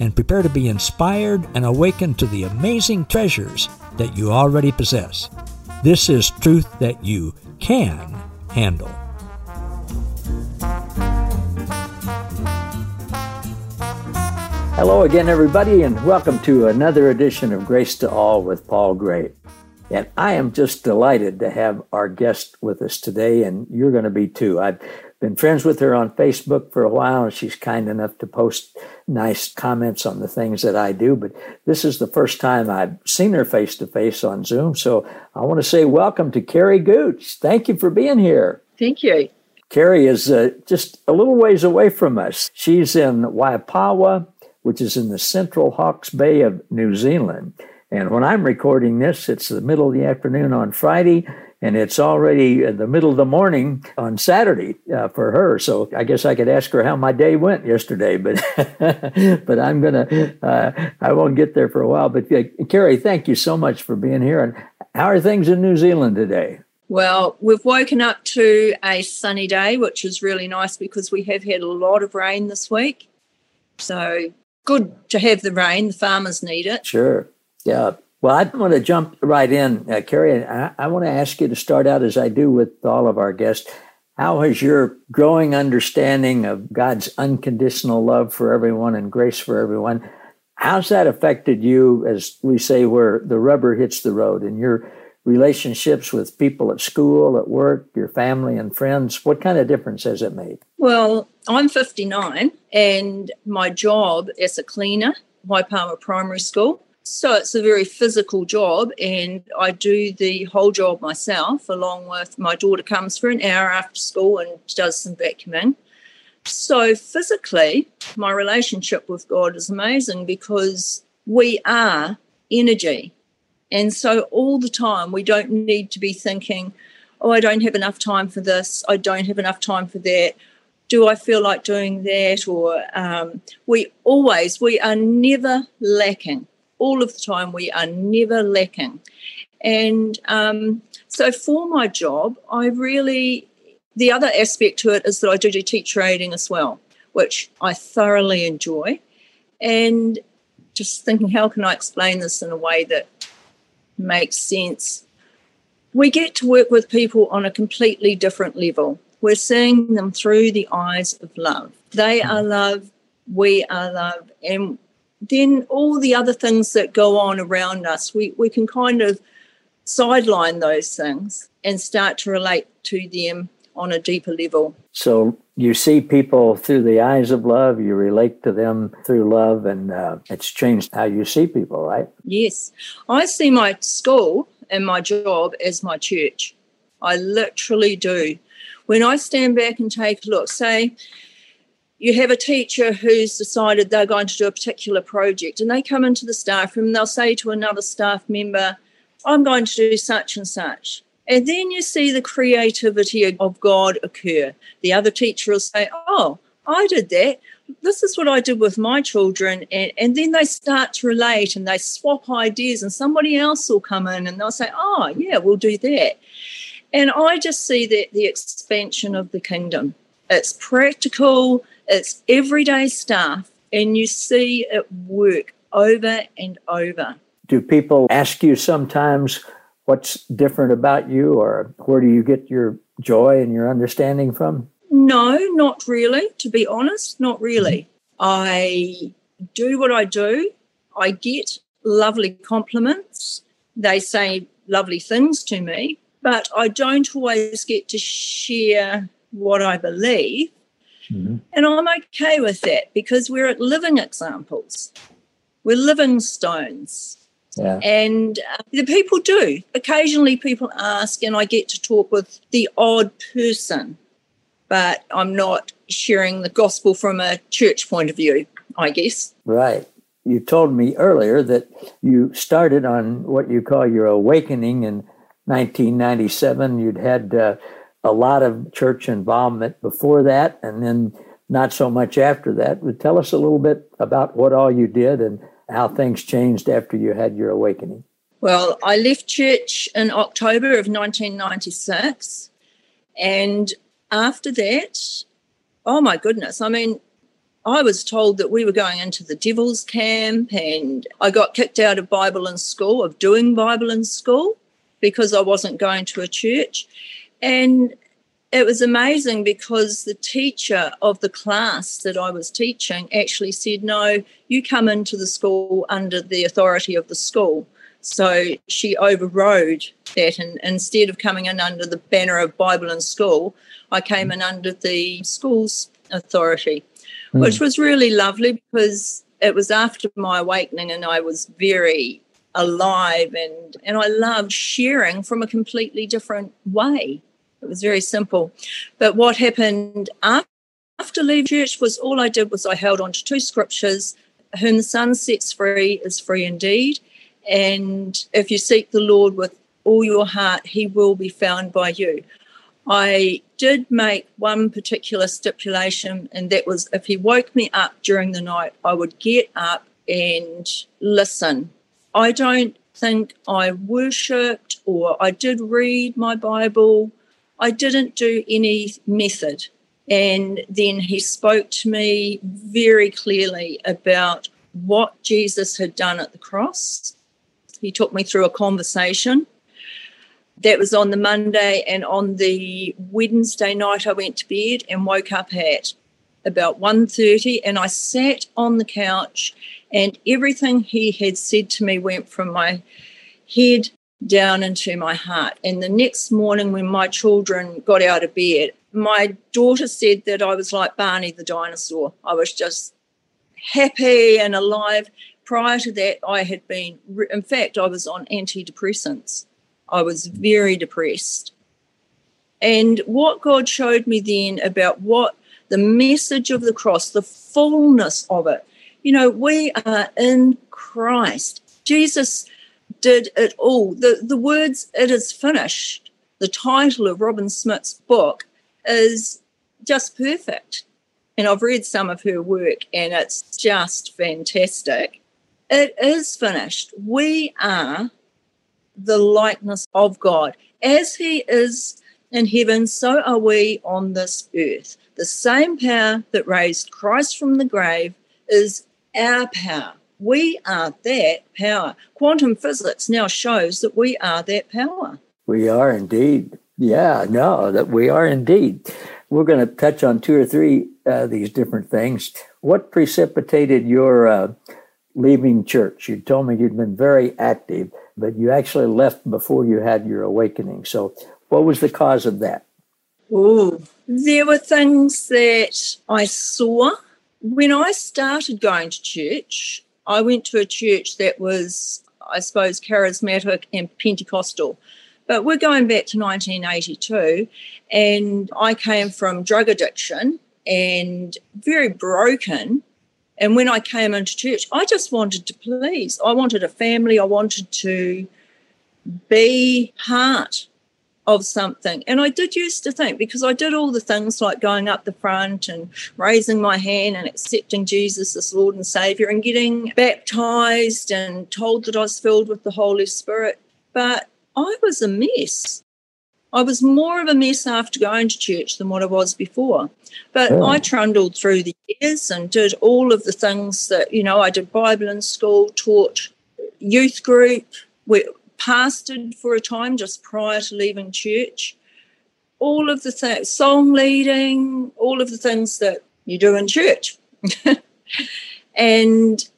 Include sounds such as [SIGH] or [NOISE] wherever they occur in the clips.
and prepare to be inspired and awakened to the amazing treasures that you already possess. This is truth that you can handle. Hello again, everybody, and welcome to another edition of Grace to All with Paul Gray. And I am just delighted to have our guest with us today, and you're going to be too. I've been friends with her on Facebook for a while, and she's kind enough to post nice comments on the things that I do. But this is the first time I've seen her face to face on Zoom. So I want to say welcome to Carrie Gooch. Thank you for being here. Thank you. Carrie is uh, just a little ways away from us. She's in Waipawa, which is in the central Hawke's Bay of New Zealand. And when I'm recording this, it's the middle of the afternoon on Friday, and it's already the middle of the morning on Saturday uh, for her. So I guess I could ask her how my day went yesterday, [LAUGHS] but but I'm gonna uh, I won't get there for a while. But uh, Carrie, thank you so much for being here. And how are things in New Zealand today? Well, we've woken up to a sunny day, which is really nice because we have had a lot of rain this week. So good to have the rain. The farmers need it. Sure. Yeah. Well, I want to jump right in, uh, Carrie. I, I want to ask you to start out, as I do with all of our guests. How has your growing understanding of God's unconditional love for everyone and grace for everyone, how's that affected you, as we say, where the rubber hits the road in your relationships with people at school, at work, your family and friends? What kind of difference has it made? Well, I'm 59 and my job as a cleaner, Waipawa Primary School, so it's a very physical job, and I do the whole job myself, along with my daughter comes for an hour after school and does some vacuuming. So physically, my relationship with God is amazing because we are energy. And so all the time, we don't need to be thinking, oh, I don't have enough time for this, I don't have enough time for that. Do I feel like doing that? Or um, we always, we are never lacking all of the time. We are never lacking. And um, so for my job, I really, the other aspect to it is that I do do teacher aiding as well, which I thoroughly enjoy. And just thinking, how can I explain this in a way that makes sense? We get to work with people on a completely different level. We're seeing them through the eyes of love. They are love, we are love, and then all the other things that go on around us, we, we can kind of sideline those things and start to relate to them on a deeper level. So you see people through the eyes of love, you relate to them through love, and uh, it's changed how you see people, right? Yes. I see my school and my job as my church. I literally do. When I stand back and take a look, say, you have a teacher who's decided they're going to do a particular project and they come into the staff room and they'll say to another staff member, I'm going to do such and such. And then you see the creativity of God occur. The other teacher will say, Oh, I did that. This is what I did with my children. And, and then they start to relate and they swap ideas, and somebody else will come in and they'll say, Oh, yeah, we'll do that. And I just see that the expansion of the kingdom. It's practical, it's everyday stuff, and you see it work over and over. Do people ask you sometimes what's different about you, or where do you get your joy and your understanding from? No, not really, to be honest, not really. I do what I do, I get lovely compliments, they say lovely things to me, but I don't always get to share what I believe. Mm-hmm. And I'm okay with that because we're at living examples. We're living stones. Yeah. And uh, the people do. Occasionally people ask, and I get to talk with the odd person, but I'm not sharing the gospel from a church point of view, I guess. Right. you told me earlier that you started on what you call your awakening in 1997. You'd had uh, a lot of church involvement before that, and then not so much after that. But tell us a little bit about what all you did and how things changed after you had your awakening. Well, I left church in October of 1996. And after that, oh my goodness, I mean, I was told that we were going into the devil's camp, and I got kicked out of Bible in school, of doing Bible in school, because I wasn't going to a church. And it was amazing because the teacher of the class that I was teaching actually said, No, you come into the school under the authority of the school. So she overrode that. And instead of coming in under the banner of Bible and school, I came in under the school's authority, mm. which was really lovely because it was after my awakening and I was very alive and, and I loved sharing from a completely different way. It was very simple. But what happened after leaving church was all I did was I held on to two scriptures Whom the Son sets free is free indeed. And if you seek the Lord with all your heart, he will be found by you. I did make one particular stipulation, and that was if he woke me up during the night, I would get up and listen. I don't think I worshipped or I did read my Bible I didn't do any method. And then he spoke to me very clearly about what Jesus had done at the cross. He took me through a conversation. That was on the Monday, and on the Wednesday night, I went to bed and woke up at about 1.30 and I sat on the couch and everything he had said to me went from my head down into my heart. And the next morning, when my children got out of bed, my daughter said that I was like Barney the dinosaur. I was just happy and alive. Prior to that, I had been, in fact, I was on antidepressants. I was very depressed. And what God showed me then about what the message of the cross, the fullness of it, you know, we are in Christ. Jesus did it all. The, the words, it is finished, the title of Robin Smith's book is just perfect. And I've read some of her work and it's just fantastic. It is finished. We are the likeness of God. As He is in heaven, so are we on this earth. The same power that raised Christ from the grave is our power. We are that power. Quantum physics now shows that we are that power. We are indeed. Yeah, no, that we are indeed. We're going to touch on two or three uh, these different things. What precipitated your uh, leaving church? You told me you'd been very active, but you actually left before you had your awakening. So, what was the cause of that? Oh, there were things that I saw when I started going to church. I went to a church that was, I suppose, charismatic and Pentecostal. But we're going back to 1982, and I came from drug addiction and very broken. And when I came into church, I just wanted to please. I wanted a family. I wanted to be part of something. And I did used to think because I did all the things like going up the front and raising my hand and accepting Jesus as Lord and Savior and getting baptized and told that I was filled with the Holy Spirit. But I was a mess. I was more of a mess after going to church than what I was before. But oh. I trundled through the years and did all of the things that, you know, I did Bible in school, taught youth group, pastored for a time just prior to leaving church. All of the things, song leading, all of the things that you do in church. [LAUGHS] and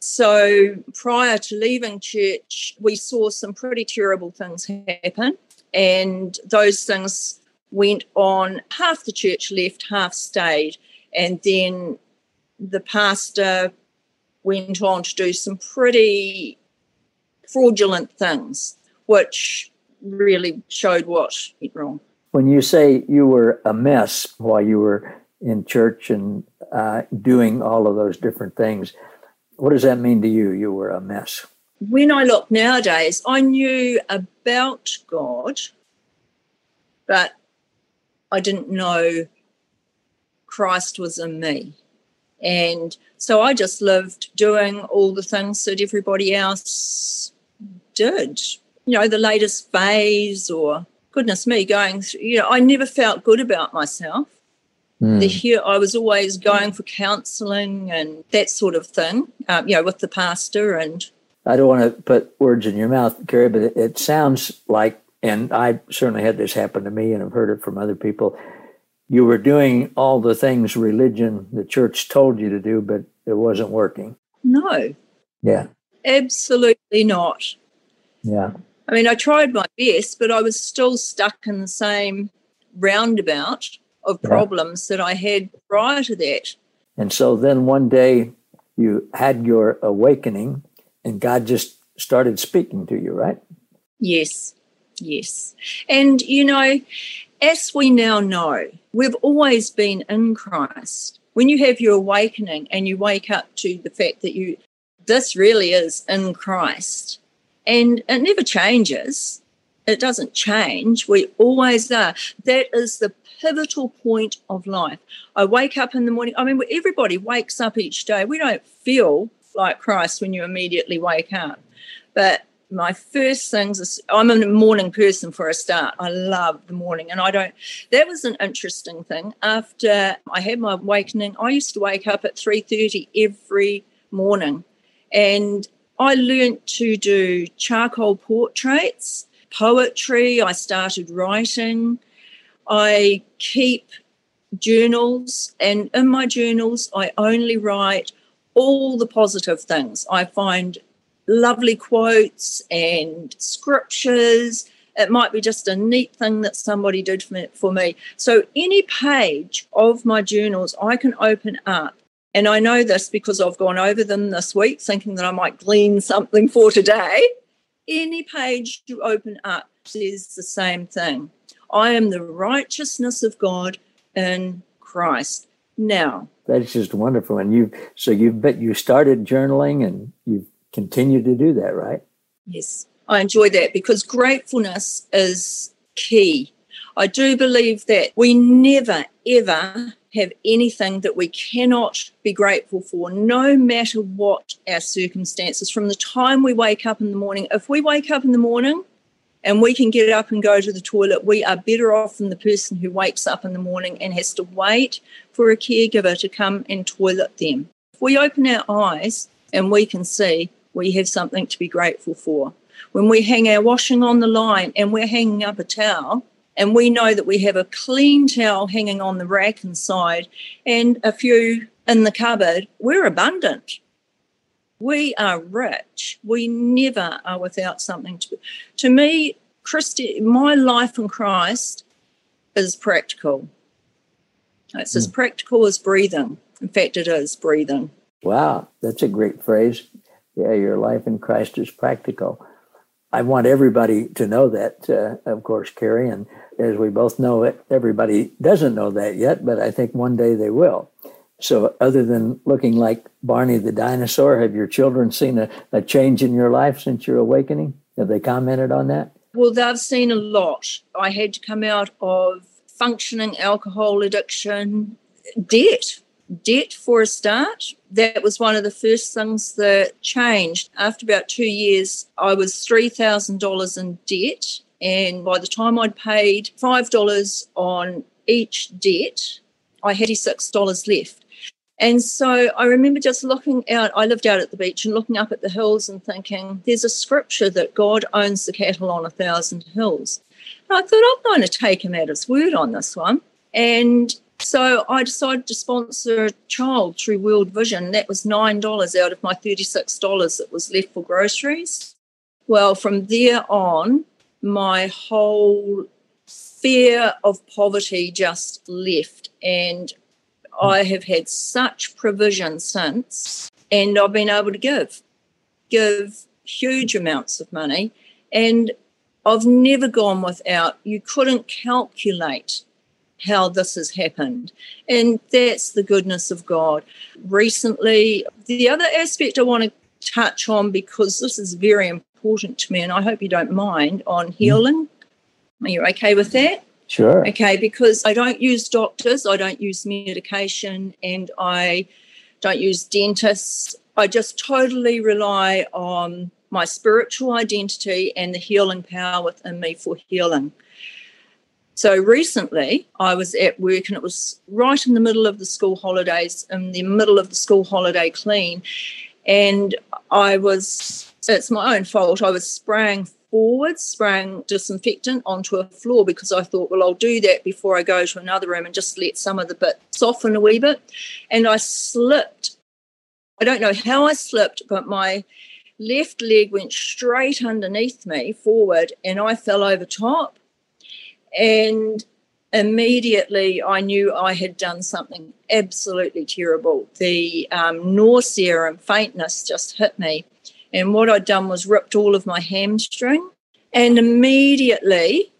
so prior to leaving church, we saw some pretty terrible things happen. And those things went on. Half the church left, half stayed. And then the pastor went on to do some pretty fraudulent things, which really showed what went wrong. When you say you were a mess while you were in church and uh, doing all of those different things. What does that mean to you? You were a mess. When I look nowadays, I knew about God, but I didn't know Christ was in me. And so I just lived doing all the things that everybody else did. You know, the latest phase or goodness me, going through, you know, I never felt good about myself. Mm. The here, I was always going for counselling and that sort of thing, um, you know, with the pastor. And I don't want to put words in your mouth, Carrie, but it, it sounds like, and I certainly had this happen to me, and I've heard it from other people. You were doing all the things religion, the church told you to do, but it wasn't working. No. Yeah. Absolutely not. Yeah. I mean, I tried my best, but I was still stuck in the same roundabout of problems yeah. that I had prior to that. And so then one day you had your awakening and God just started speaking to you, right? Yes, yes. And, you know, as we now know, we've always been in Christ. When you have your awakening and you wake up to the fact that you, this really is in Christ, and it never changes. It doesn't change. We always are. That is the pivotal point of life. I wake up in the morning. I mean, everybody wakes up each day. We don't feel like Christ when you immediately wake up. But my first things is I'm a morning person for a start. I love the morning. And I don't that was an interesting thing. After I had my awakening, I used to wake up at 3:30 every morning. And I learned to do charcoal portraits, poetry. I started writing. I keep journals, and in my journals, I only write all the positive things. I find lovely quotes and scriptures. It might be just a neat thing that somebody did for me. So, any page of my journals I can open up and I know this because I've gone over them this week thinking that I might glean something for today. Any page you open up says the same thing. I am the righteousness of God in Christ. Now, that's just wonderful. And you, so you bet you started journaling and you've continued to do that, right? Yes, I enjoy that because gratefulness is key. I do believe that we never, ever have anything that we cannot be grateful for, no matter what our circumstances. From the time we wake up in the morning, if we wake up in the morning and we can get up and go to the toilet, we are better off than the person who wakes up in the morning and has to wait for a caregiver to come and toilet them. If we open our eyes and we can see, we have something to be grateful for. When we hang our washing on the line and we're hanging up a towel, and we know that we have a clean towel hanging on the rack inside and a few in the cupboard, we're abundant. We are rich. We never are without something to. To me, Christi, my life in Christ is practical. It's mm. as hmm. practical as breathing. In fact, it is breathing. Wow, that's a great phrase. Yeah, your life in Christ is practical. I want everybody to know that, uh, of course, Carrie. And as we both know everybody doesn't know that yet, but I think one day they will. So, other than looking like Barney the dinosaur, have your children seen a, a change in your life since your awakening? Have they commented on that? Well, they've seen a lot. I had to come out of functioning alcohol addiction, debt, debt for a start. That was one of the first things that changed. After about two years, I was $3,000 in debt. And by the time I'd paid $5 on each debt, I had $6 left. And so I remember just looking out, I lived out at the beach and looking up at the hills and thinking, there's a scripture that God owns the cattle on a thousand hills. And I thought, I'm going to take him at his word on this one. And so I decided to sponsor a child through World Vision. That was $9 out of my $36 that was left for groceries. Well, from there on, my whole fear of poverty just left. And I have had such provision since, and I've been able to give, give huge amounts of money. And I've never gone without, you couldn't calculate how this has happened. And that's the goodness of God. Recently, the other aspect I want to touch on, because this is very important to me, and I hope you don't mind, on healing. Mm. Are you okay with that? Sure. Okay, because I don't use doctors, I don't use medication, and I don't use dentists. I just totally rely on my spiritual identity and the healing power within me for healing. So recently, I was at work and it was right in the middle of the school holidays, in the middle of the school holiday clean. And I was, it's my own fault, I was spraying forward, spraying disinfectant onto a floor because I thought, well, I'll do that before I go to another room and just let some of the bit soften a wee bit. And I slipped. I don't know how I slipped, but my left leg went straight underneath me forward and I fell over top and immediately I knew I had done something absolutely terrible. The um, nausea and faintness just hit me. And what I'd done was ripped all of my hamstring. And immediately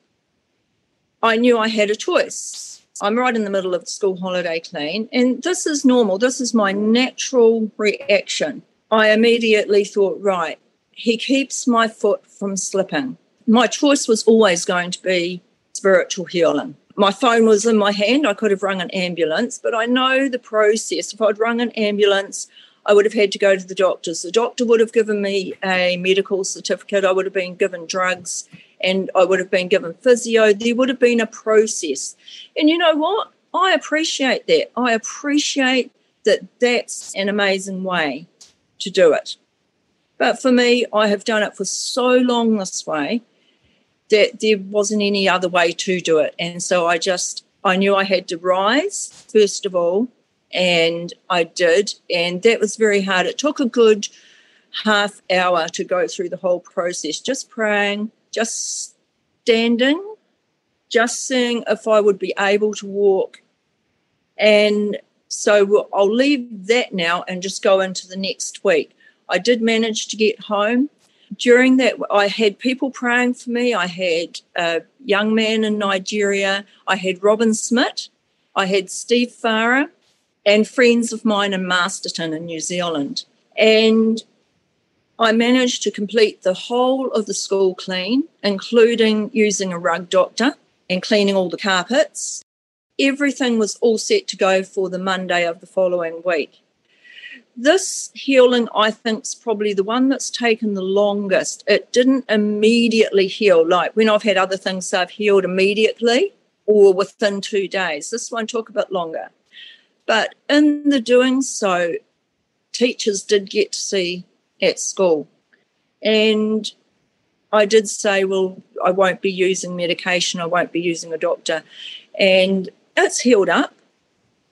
I knew I had a choice. I'm right in the middle of the school holiday clean, and this is normal. This is my natural reaction. I immediately thought, right, he keeps my foot from slipping. My choice was always going to be spiritual healing. My phone was in my hand. I could have rung an ambulance, but I know the process. If I'd rung an ambulance, I would have had to go to the doctors. The doctor would have given me a medical certificate. I would have been given drugs and I would have been given physio. There would have been a process. And you know what? I appreciate that. I appreciate that that's an amazing way to do it. But for me, I have done it for so long this way that there wasn't any other way to do it. And so I just, I knew I had to rise, first of all, and I did. And that was very hard. It took a good half hour to go through the whole process, just praying, just standing, just seeing if I would be able to walk. And so I'll leave that now and just go into the next week. I did manage to get home during that, I had people praying for me. I had a young man in Nigeria. I had Robin Smith. I had Steve Farah and friends of mine in Masterton in New Zealand. And I managed to complete the whole of the school clean, including using a rug doctor and cleaning all the carpets. Everything was all set to go for the Monday of the following week this healing, I think, is probably the one that's taken the longest. It didn't immediately heal. Like when I've had other things, I've healed immediately or within two days. This one took a bit longer. But in the doing so, teachers did get to see at school. And I did say, well, I won't be using medication, I won't be using a doctor. And it's healed up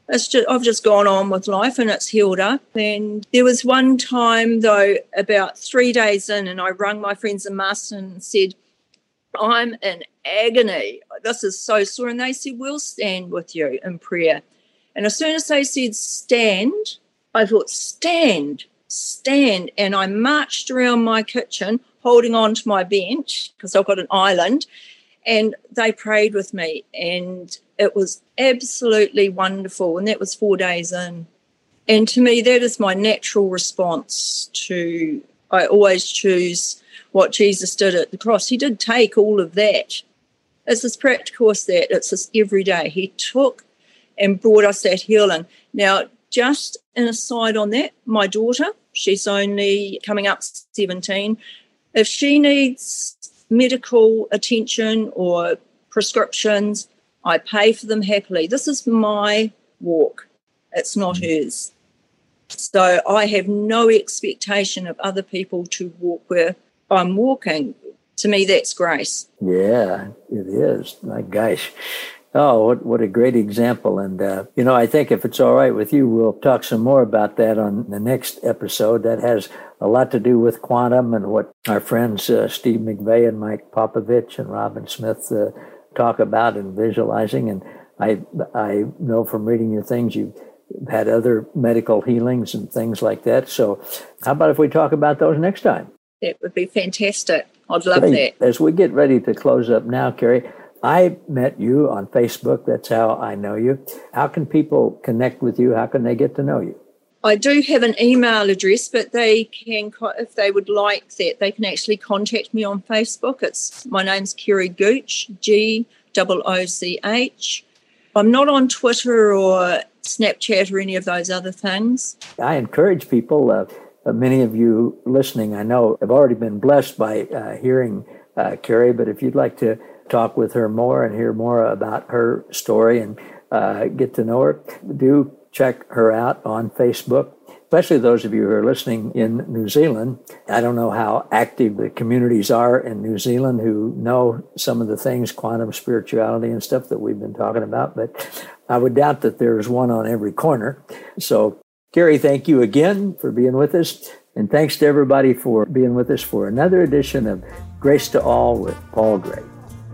it's just I've just gone on with life and it's healed up. And there was one time though, about three days in, and I rung my friends in Marston and said, I'm in agony. This is so sore. And they said, We'll stand with you in prayer. And as soon as they said stand, I thought, stand, stand. And I marched around my kitchen holding on to my bench because I've got an island. And they prayed with me. And it was absolutely wonderful. And that was four days in. And to me, that is my natural response to, I always choose what Jesus did at the cross. He did take all of that. It's as practical as that. It's just every day. He took and brought us that healing. Now, just an aside on that, my daughter, she's only coming up 17. If she needs medical attention or prescriptions, I pay for them happily. This is my walk, it's not mm. hers. So I have no expectation of other people to walk where I'm walking. To me, that's grace. Yeah, it is. My gosh. Oh, what, what a great example. And, uh, you know, I think if it's all right with you, we'll talk some more about that on the next episode. That has a lot to do with quantum and what our friends uh, Steve McVeigh and Mike Popovich and Robin Smith uh, talk about and visualizing. And I I know from reading your things you've had other medical healings and things like that. So how about if we talk about those next time? That would be fantastic. I'd love Great. that. As we get ready to close up now, Carrie, I met you on Facebook. That's how I know you. How can people connect with you? How can they get to know you? I do have an email address, but they can, if they would like that, they can actually contact me on Facebook. It's my name's Kerry Gooch, G O O C H. I'm not on Twitter or Snapchat or any of those other things. I encourage people. Uh, uh, many of you listening, I know, have already been blessed by uh, hearing uh, Kerry. But if you'd like to talk with her more and hear more about her story and uh, get to know her, do check her out on Facebook, especially those of you who are listening in New Zealand. I don't know how active the communities are in New Zealand who know some of the things, quantum spirituality and stuff that we've been talking about, but I would doubt that there's one on every corner. So, Gary, thank you again for being with us. And thanks to everybody for being with us for another edition of Grace to All with Paul Gray.